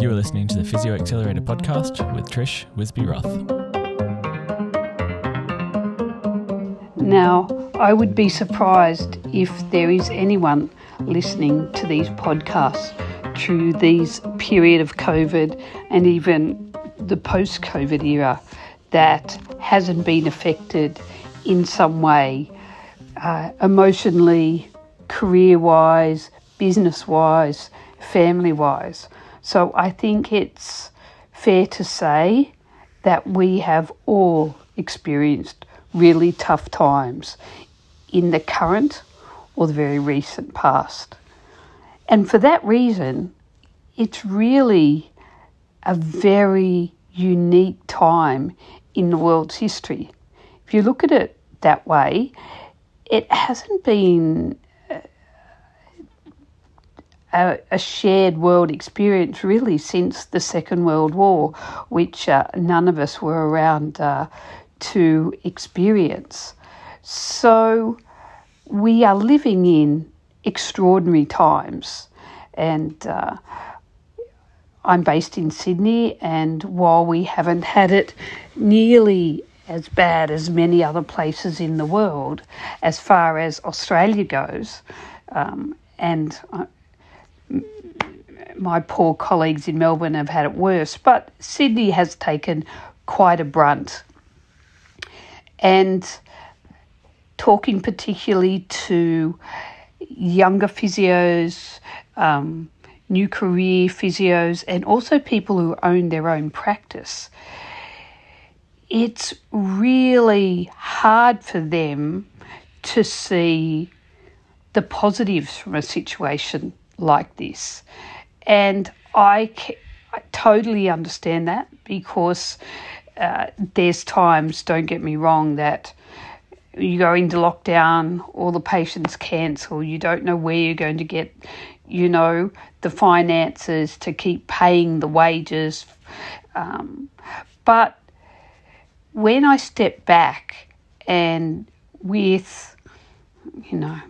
You are listening to the Physio Accelerator podcast with Trish Wisbey Roth. Now, I would be surprised if there is anyone listening to these podcasts through these period of COVID and even the post-COVID era that hasn't been affected in some way, uh, emotionally, career-wise, business-wise, family-wise. So I think it's fair to say that we have all experienced really tough times in the current or the very recent past. And for that reason, it's really a very unique time in the world's history. If you look at it that way, it hasn't been a, a, shared world experience really since the Second World War, which uh, none of us were around uh, to experience. So we are living in extraordinary times, and uh, I'm based in Sydney, and while we haven't had it nearly as bad as many other places in the world, as far as Australia goes, um, and uh, my poor colleagues in Melbourne have had it worse, but Sydney has taken quite a brunt. And talking particularly to younger physios, um, new career physios, and also people who own their own practice, it's really hard for them to see the positives from a situation like this. And I, I totally understand that because uh, there's times, don't get me wrong, that you go into lockdown, all the patients cancel, you don't know where you're going to get, you know, the finances to keep paying the wages. Um, but when I step back and with, you know,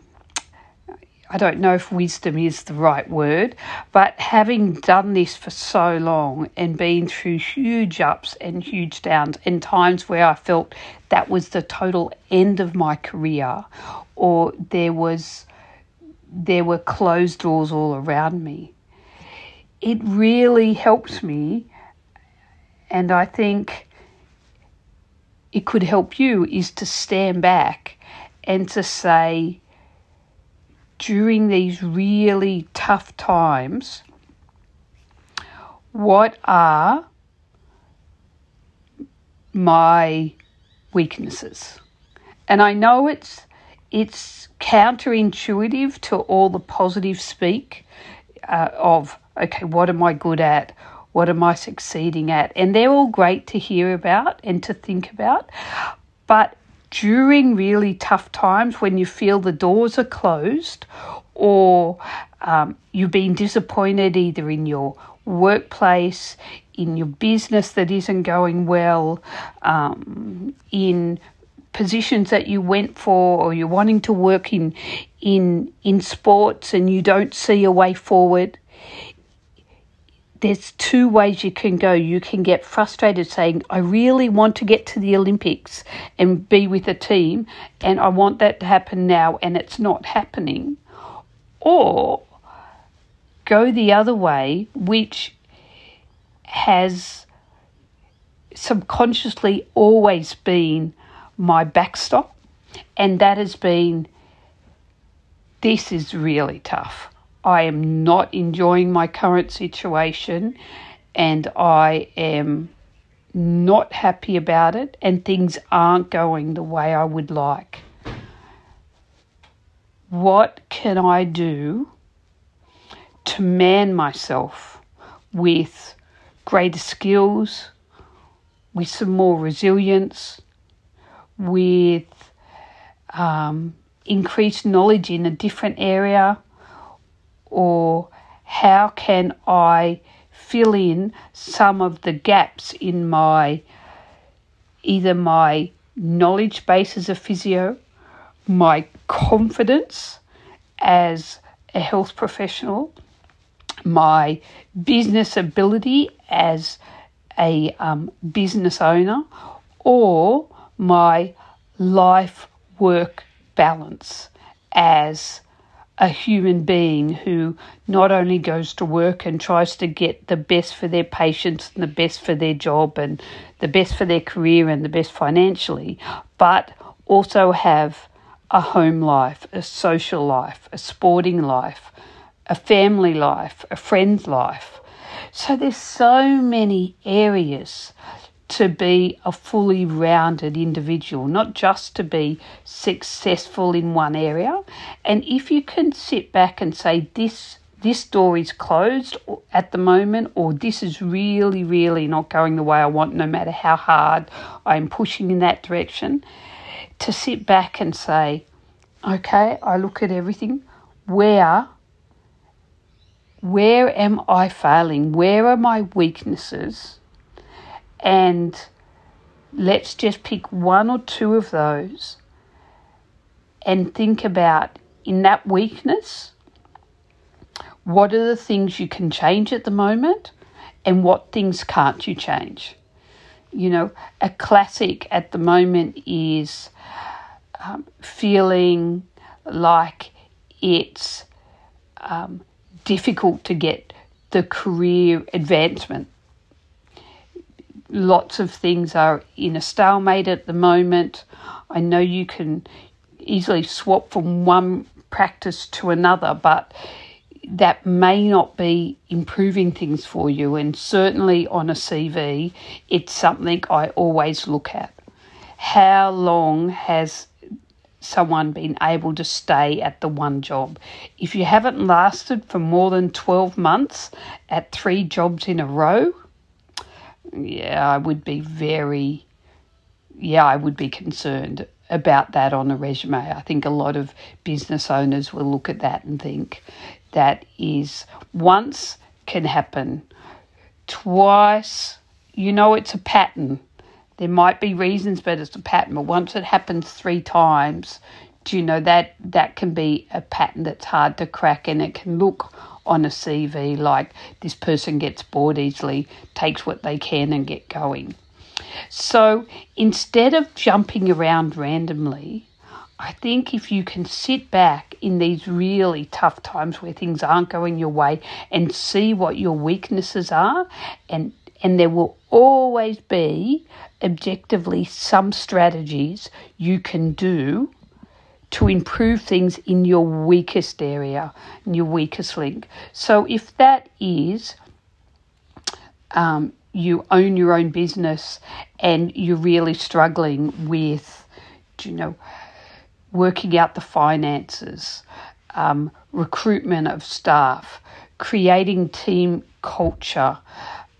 I don't know if wisdom is the right word, but having done this for so long and been through huge ups and huge downs and times where I felt that was the total end of my career or there was there were closed doors all around me. It really helps me and I think it could help you is to stand back and to say during these really tough times, what are my weaknesses? And I know it's it's counterintuitive to all the positive speak uh, of okay, what am I good at? What am I succeeding at? And they're all great to hear about and to think about. But during really tough times when you feel the doors are closed or um, you've been disappointed either in your workplace, in your business that isn't going well, um, in positions that you went for, or you're wanting to work in in in sports and you don't see a way forward there's two ways you can go. You can get frustrated saying, I really want to get to the Olympics and be with a team, and I want that to happen now, and it's not happening. Or go the other way, which has subconsciously always been my backstop, and that has been this is really tough. I am not enjoying my current situation and I am not happy about it and things aren't going the way I would like. What can I do to man myself with greater skills, with some more resilience, with um, increased knowledge in a different area? Or how can I fill in some of the gaps in my either my knowledge base as a physio, my confidence as a health professional, my business ability as a um, business owner or my life work balance as a human being who not only goes to work and tries to get the best for their patients and the best for their job and the best for their career and the best financially, but also have a home life, a social life, a sporting life, a family life, a friend's life. So there's so many areas to be a fully rounded individual, not just to be successful in one area. And if you can sit back and say, this this door is closed at the moment, or this is really, really not going the way I want, no matter how hard I'm pushing in that direction, to sit back and say, okay, I look at everything. Where where am I failing? Where are my weaknesses? And let's just pick one or two of those and think about in that weakness what are the things you can change at the moment and what things can't you change. You know, a classic at the moment is um, feeling like it's um, difficult to get the career advancement. Lots of things are in a stalemate at the moment. I know you can easily swap from one practice to another, but that may not be improving things for you. And certainly on a CV, it's something I always look at. How long has someone been able to stay at the one job. If you haven't lasted for more than 12 months at three jobs in a row, yeah, I would be very, yeah, I would be concerned about that on a resume. I think a lot of business owners will look at that and think that is once can happen, twice, you know, it's a pattern there might be reasons, but it's a pattern. But once it happens three times, do you know that that can be a pattern that's hard to crack, and it can look on a CV like this person gets bored easily, takes what they can, and get going. So instead of jumping around randomly, I think if you can sit back in these really tough times where things aren't going your way and see what your weaknesses are and and there will always be objectively some strategies you can do to improve things in your weakest area, in your weakest link. So if that is um, you own your own business and you're really struggling with, you know, working out the finances, um, recruitment of staff, creating team culture,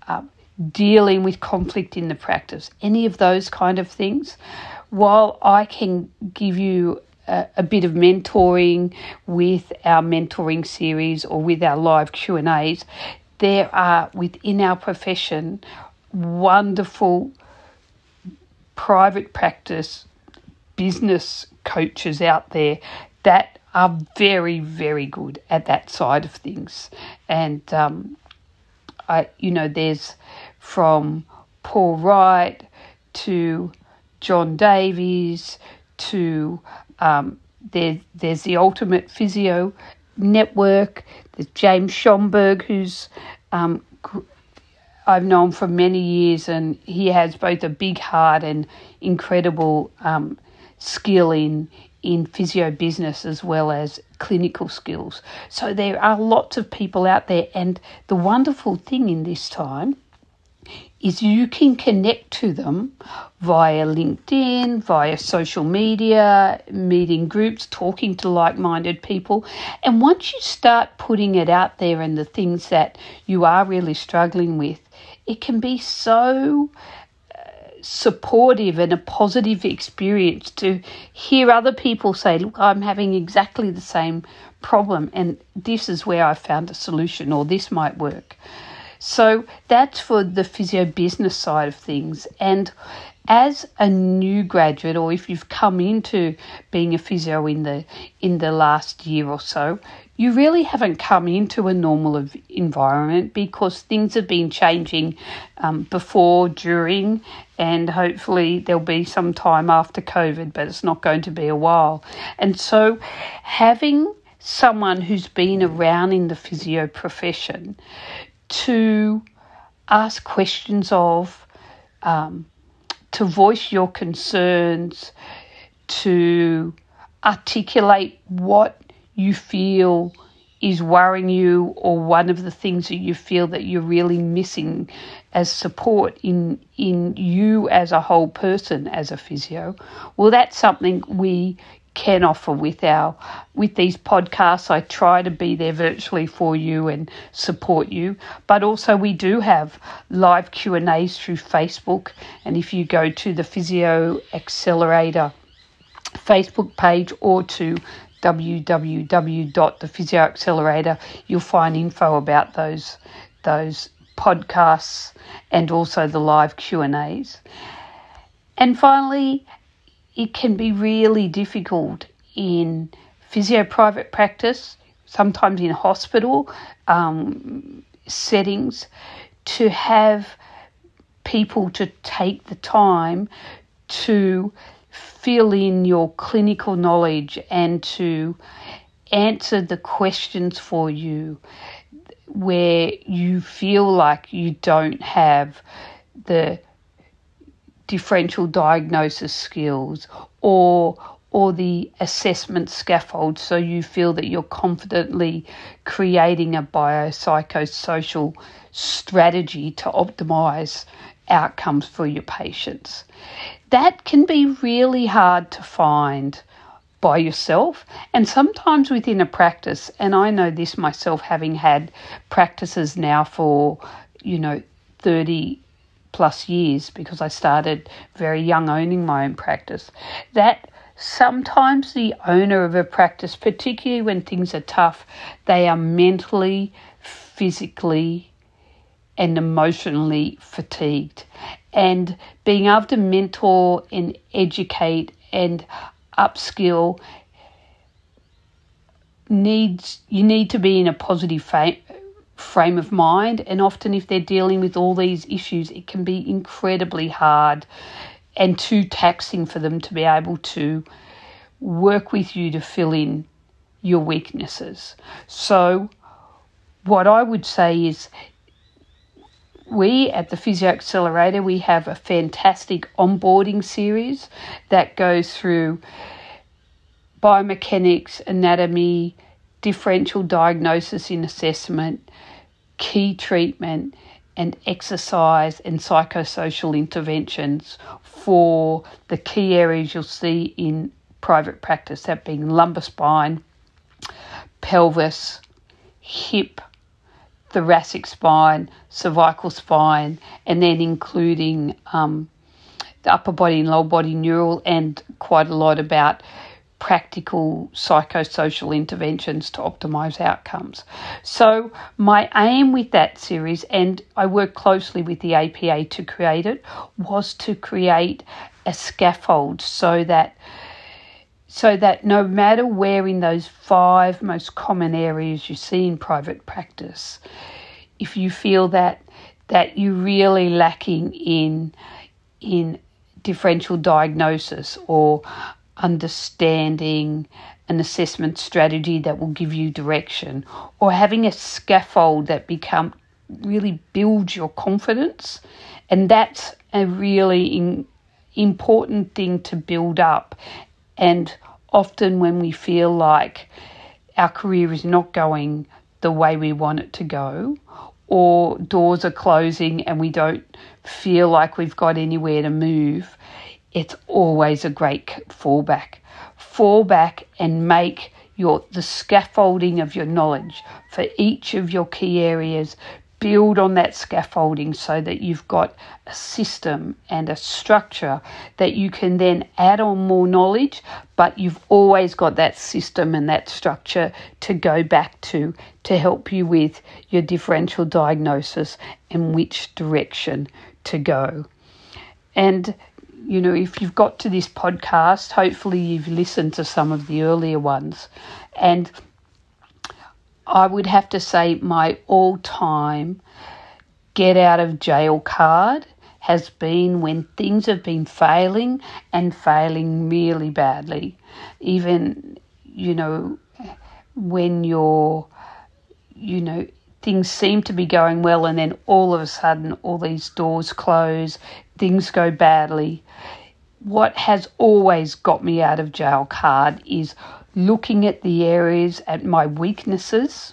um, dealing with conflict in the practice, any of those kind of things. While I can give you a, a bit of mentoring with our mentoring series or with our live Q and A's, there are within our profession wonderful private practice business coaches out there that are very, very good at that side of things. And um, I, you know, there's from Paul Wright to John Davies to um, there, there's the Ultimate Physio Network. There's James Schomburg, who's um, I've known for many years, and he has both a big heart and incredible um, skill in in physio business as well as clinical skills. So there are lots of people out there, and the wonderful thing in this time is you can connect to them via LinkedIn, via social media, meeting groups, talking to like minded people. And once you start putting it out there and the things that you are really struggling with, it can be so uh, supportive and a positive experience to hear other people say, Look, I'm having exactly the same problem, and this is where I found a solution, or this might work. So that's for the physio business side of things. And as a new graduate, or if you've come into being a physio in the in the last year or so, you really haven't come into a normal environment because things have been changing um, before, during, and hopefully there'll be some time after COVID, but it's not going to be a while. And so having someone who's been around in the physio profession to ask questions of, um, to voice your concerns, to articulate what you feel is worrying you or one of the things that you feel that you're really missing as support in in you as a whole person as a physio. Well that's something we can offer with our with these podcasts. I try to be there virtually for you and support you. But also we do have live q and a's through facebook. And if you go to the physio accelerator facebook page or to www.thephysioaccelerator you'll find info about those those podcasts and also the live q and a's and finally it can be really difficult in physio private practice, sometimes in hospital um, settings, to have people to take the time to fill in your clinical knowledge and to answer the questions for you where you feel like you don't have the differential diagnosis skills or or the assessment scaffold so you feel that you're confidently creating a biopsychosocial strategy to optimize outcomes for your patients. That can be really hard to find by yourself and sometimes within a practice and I know this myself having had practices now for you know 30 plus years because I started very young owning my own practice, that sometimes the owner of a practice, particularly when things are tough, they are mentally, physically, and emotionally fatigued. And being able to mentor and educate and upskill needs you need to be in a positive frame of mind. And often, if they're dealing with all these issues, it can be incredibly hard and too taxing for them to be able to work with you to fill in your weaknesses. So, what I would say is we at the Physio Accelerator we have a fantastic onboarding series that goes through biomechanics, anatomy, differential diagnosis and assessment, key treatment and exercise and psychosocial interventions for the key areas you'll see in private practice, that being lumbar spine, pelvis, hip, thoracic spine, cervical spine, and then including um, the upper body and lower body neural, and quite a lot about practical psychosocial interventions to optimize outcomes. So, my aim with that series, and I worked closely with the APA to create it, was to create a scaffold so that so that no matter where in those five most common areas you see in private practice, if you feel that that you're really lacking in in differential diagnosis or understanding an assessment strategy that will give you direction or having a scaffold that become really builds your confidence. And that's a really in, important thing to build up. And often when we feel like our career is not going the way we want it to go or doors are closing and we don't feel like we've got anywhere to move it's always a great fallback. Fall back and make your the scaffolding of your knowledge for each of your key areas. Build on that scaffolding so that you've got a system and a structure that you can then add on more knowledge, but you've always got that system and that structure to go back to to help you with your differential diagnosis and which direction to go. And you know, if you've got to this podcast, hopefully you've listened to some of the earlier ones. And I would have to say my all time get out of jail card has been when things have been failing and failing really badly. Even, you know, when you're, you know, things seem to be going well and then all of a sudden all these doors close, things go badly. What has always got me out of jail card is looking at the areas at my weaknesses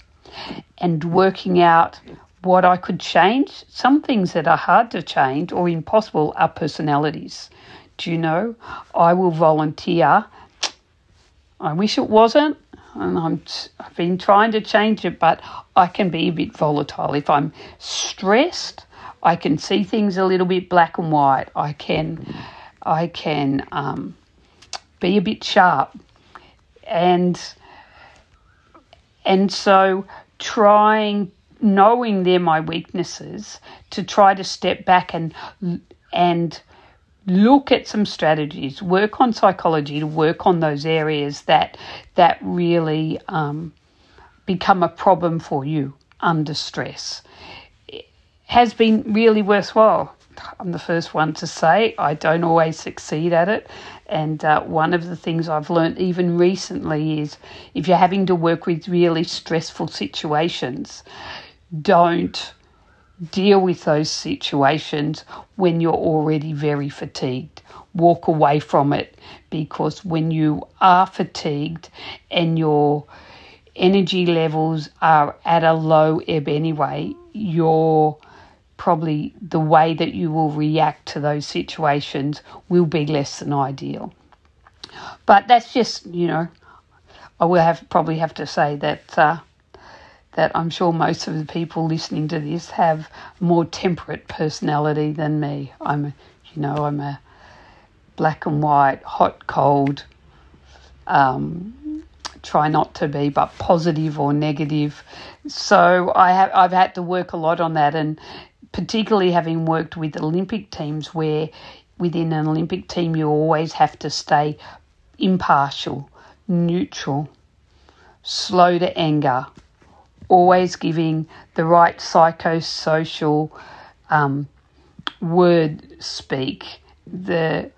and working out what I could change. Some things that are hard to change or impossible are personalities. Do you know? I will volunteer. I wish it wasn't, and I'm, I've been trying to change it, but I can be a bit volatile. If I'm stressed, I can see things a little bit black and white. I can, I can um, be a bit sharp, and and so trying knowing they're my weaknesses to try to step back and and look at some strategies work on psychology to work on those areas that that really um, become a problem for you under stress. It has been really worthwhile. I'm the first one to say i don't always succeed at it. And uh, one of the things I've learned even recently is if you're having to work with really stressful situations, don't deal with those situations when you're already very fatigued. Walk away from it because when you are fatigued and your energy levels are at a low ebb anyway, you're probably the way that you will react to those situations will be less than ideal. But that's just, you know, I will have probably have to say that uh, that I'm sure most of the people listening to this have more temperate personality than me. I'm, you know, I'm a black and white, hot, cold. Um, try not to be, but positive or negative. So I have I've had to work a lot on that, and particularly having worked with Olympic teams, where within an Olympic team you always have to stay impartial, neutral, slow to anger, always giving the right psychosocial um, word speak, the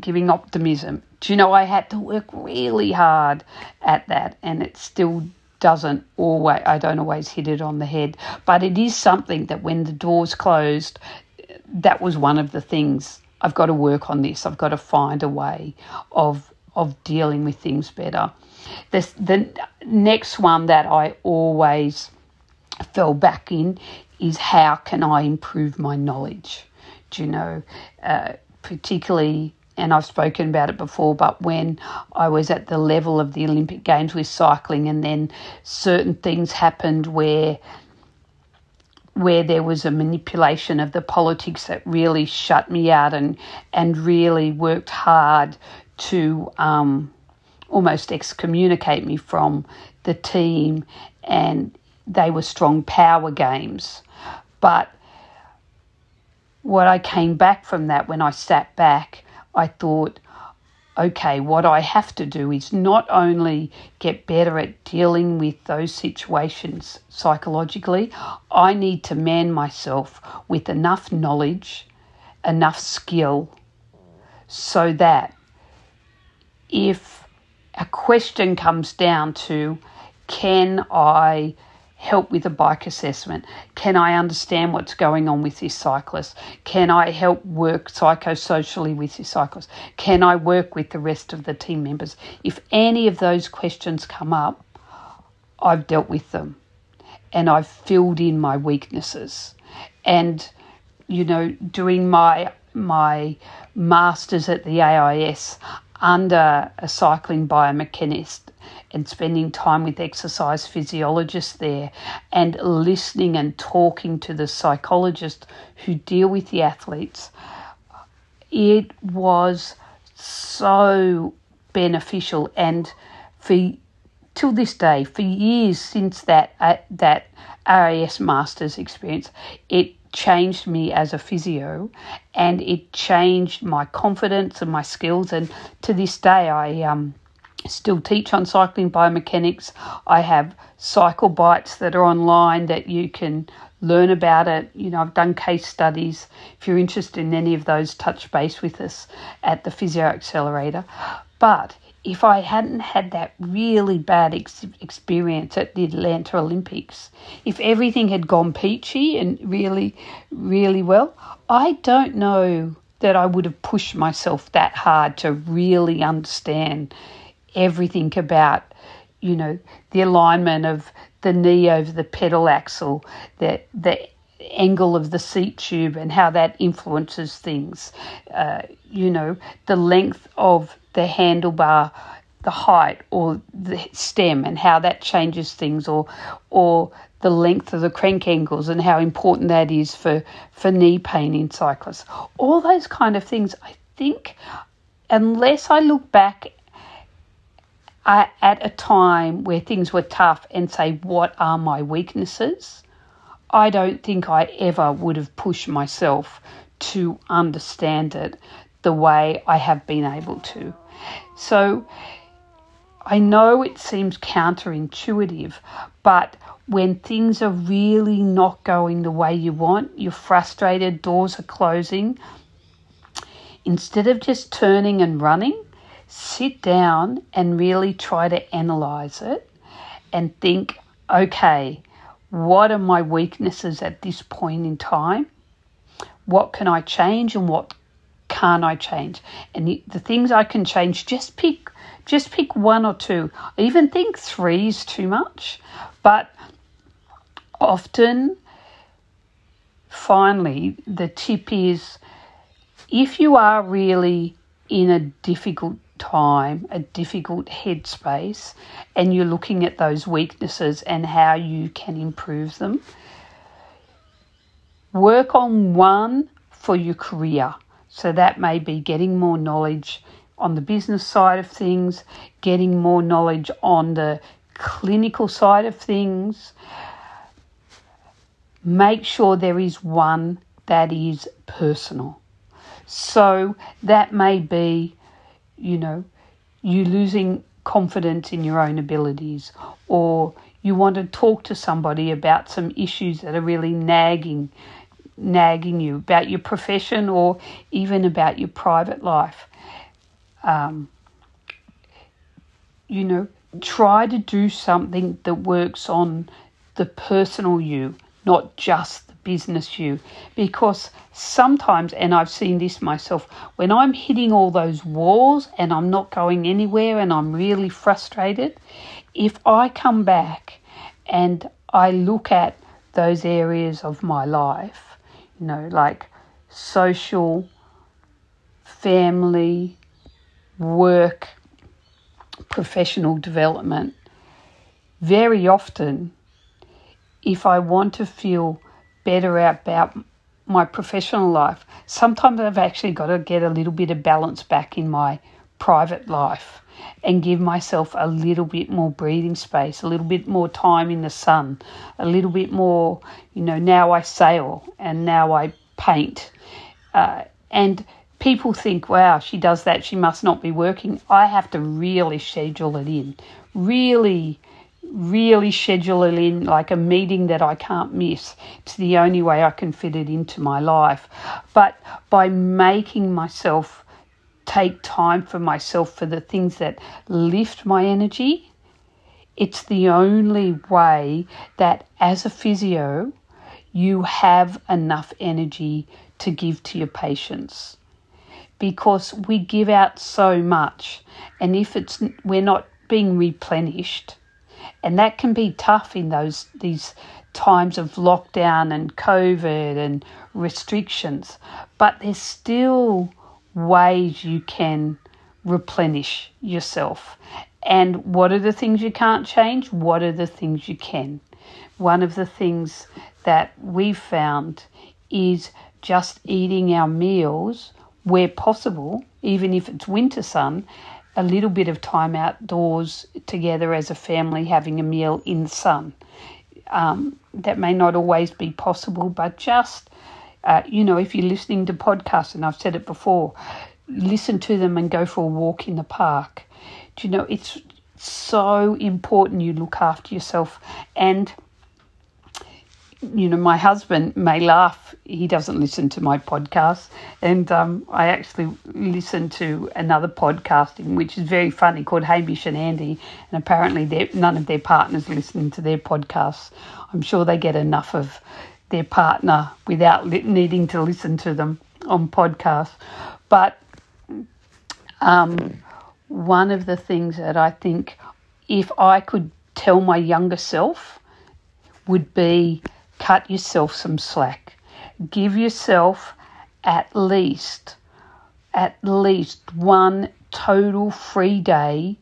giving optimism. Do you know I had to work really hard at that, and it still doesn't always. I don't always hit it on the head, but it is something that when the doors closed, that was one of the things. I've got to work on this. I've got to find a way of of dealing with things better. This, the next one that I always fell back in is how can I improve my knowledge? Do you know, uh, particularly, and I've spoken about it before, but when I was at the level of the Olympic Games with cycling, and then certain things happened where where there was a manipulation of the politics that really shut me out and and really worked hard to um, almost excommunicate me from the team, and they were strong power games. But what I came back from that, when I sat back, I thought, okay, what I have to do is not only get better at dealing with those situations psychologically, I need to man myself with enough knowledge, enough skill, so that if a question comes down to can I help with a bike assessment? Can I understand what's going on with this cyclist? Can I help work psychosocially with this cyclist? Can I work with the rest of the team members? If any of those questions come up, I've dealt with them and I've filled in my weaknesses. And, you know, doing my my masters at the AIS, under a cycling biomechanist and spending time with exercise physiologists there and listening and talking to the psychologists who deal with the athletes, it was so beneficial. And for till this day, for years since that uh, that AIS Masters experience, it changed me as a physio and it changed my confidence and my skills. And to this day, I um, still teach on cycling biomechanics. I have cycle bites that are online that you can learn about it. You know, I've done case studies. If you're interested in any of those, touch base with us at the Physio Accelerator. But if I hadn't had that really bad ex- experience at the Atlanta Olympics, if everything had gone peachy and really, really well, I don't know that I would have pushed myself that hard to really understand everything about, you know, the alignment of the knee over the pedal axle, the the angle of the seat tube and how that influences things. Uh, you know, the length of the handlebar, the height or the stem and how that changes things, or or the length of the crank angles and how important that is for, for knee pain in cyclists. All those kind of things, I think, unless I look back at a time where things were tough and say, what are my weaknesses? I don't think I ever would have pushed myself to understand it the way I have been able to. So I know it seems counterintuitive, but when things are really not going the way you want, you're frustrated, doors are closing, instead of just turning and running, sit down and really try to analyze it and think, okay, what are my weaknesses at this point in time? What can I change and what can't I change? And the, the things I can change, just pick just pick one or two. I even think three is too much, but often, finally, the tip is if you are really in a difficult time, a difficult headspace, and you're looking at those weaknesses and how you can improve them, work on one for your career. So that may be getting more knowledge on the business side of things, getting more knowledge on the clinical side of things. Make sure there is one that is personal. So that may be, you know, you losing confidence in your own abilities, or you want to talk to somebody about some issues that are really nagging nagging you about your profession or even about your private life. Um, you know, try to do something that works on the personal you, not just business you. Because sometimes, and I've seen this myself, when I'm hitting all those walls and I'm not going anywhere and I'm really frustrated, if I come back and I look at those areas of my life, you know, like social, family, work, professional development, very often, if I want to feel better about my professional life, sometimes I've actually got to get a little bit of balance back in my private life and give myself a little bit more breathing space, a little bit more time in the sun, a little bit more, you know, now I sail and now I paint. Uh, and people think, wow, she does that, she must not be working. I have to really schedule it in. Really, really schedule it in like a meeting that I can't miss. It's the only way I can fit it into my life. But by making myself take time for myself for the things that lift my energy, it's the only way that as a physio, you have enough energy to give to your patients because we give out so much and if it's we're not being replenished and that can be tough in those these times of lockdown and covid and restrictions but there's still ways you can replenish yourself. And what are the things you can't change? What are the things you can? One of the things that we've found is just eating our meals where possible, even if it's winter sun, a little bit of time outdoors together as a family having a meal in the sun. Um, that may not always be possible, but just, uh, you know, if you're listening to podcasts, and I've said it before, listen to them and go for a walk in the park. Do you know, it's so important you look after yourself. And, you know, my husband may laugh. He doesn't listen to my podcast. And um, I actually listen to another podcasting, which is very funny, called Hamish and Andy. And apparently, none of their partners listen to their podcasts. I'm sure they get enough of their partner without li- needing to listen to them on podcasts. But um, one of the things that I think if I could tell my younger self would be cut yourself some slack. Give yourself at least at least one total free day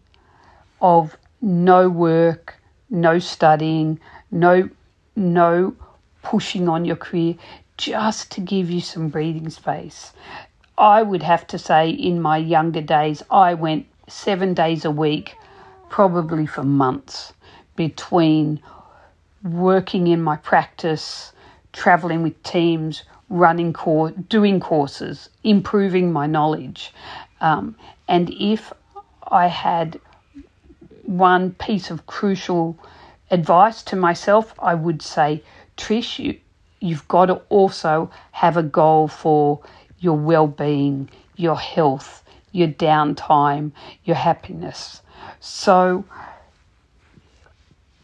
of no work, no studying, no no pushing on your career just to give you some breathing space. I would have to say, in my younger days, I went seven days a week, probably for months, between working in my practice, traveling with teams, running course, doing courses, improving my knowledge. Um, and if I had one piece of crucial advice to myself, I would say, Trish, you, you've got to also have a goal for your well being, your health, your downtime, your happiness. So,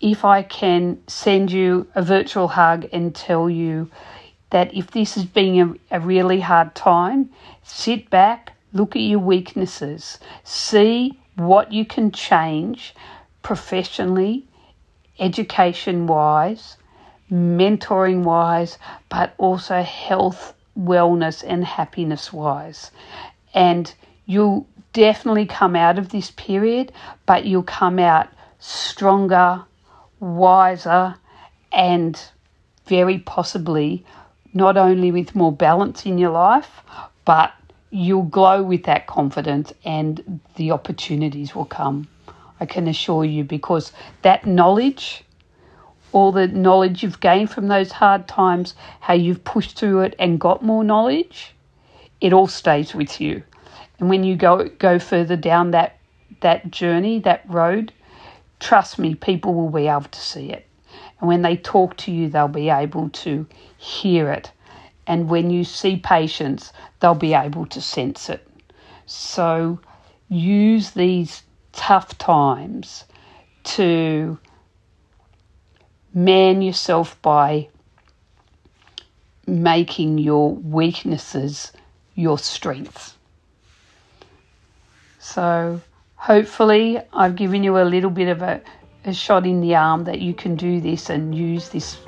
if I can send you a virtual hug and tell you that if this has been a, a really hard time, sit back, look at your weaknesses, see what you can change professionally, education wise, mentoring wise, but also health wellness and happiness wise. And you'll definitely come out of this period, but you'll come out stronger, wiser, and very possibly not only with more balance in your life, but you'll glow with that confidence and the opportunities will come. I can assure you because that knowledge all the knowledge you've gained from those hard times, how you've pushed through it and got more knowledge, it all stays with you. And when you go go further down that that journey, that road, trust me, people will be able to see it. And when they talk to you, they'll be able to hear it. And when you see patients, they'll be able to sense it. So use these tough times to man yourself by making your weaknesses your strengths. So, hopefully, I've given you a little bit of a, a shot in the arm that you can do this and use this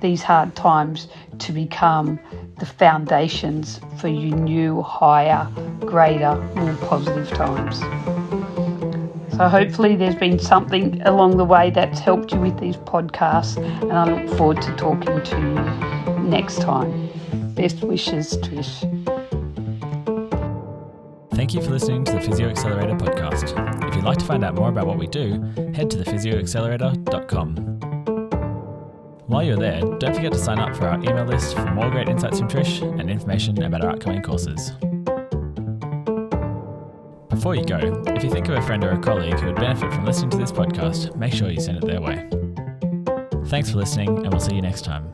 these hard times to become the foundations for your new, higher, greater, more positive times. So hopefully there's been something along the way that's helped you with these podcasts, and I look forward to talking to you next time. Best wishes, Trish. Thank you for listening to the Physio Accelerator podcast. If you'd like to find out more about what we do, head to thephysioaccelerator.com. While you're there, don't forget to sign up for our email list for more great insights from Trish and information about our upcoming courses. Before you go, if you think of a friend or a colleague who would benefit from listening to this podcast, make sure you send it their way. Thanks for listening, and we'll see you next time.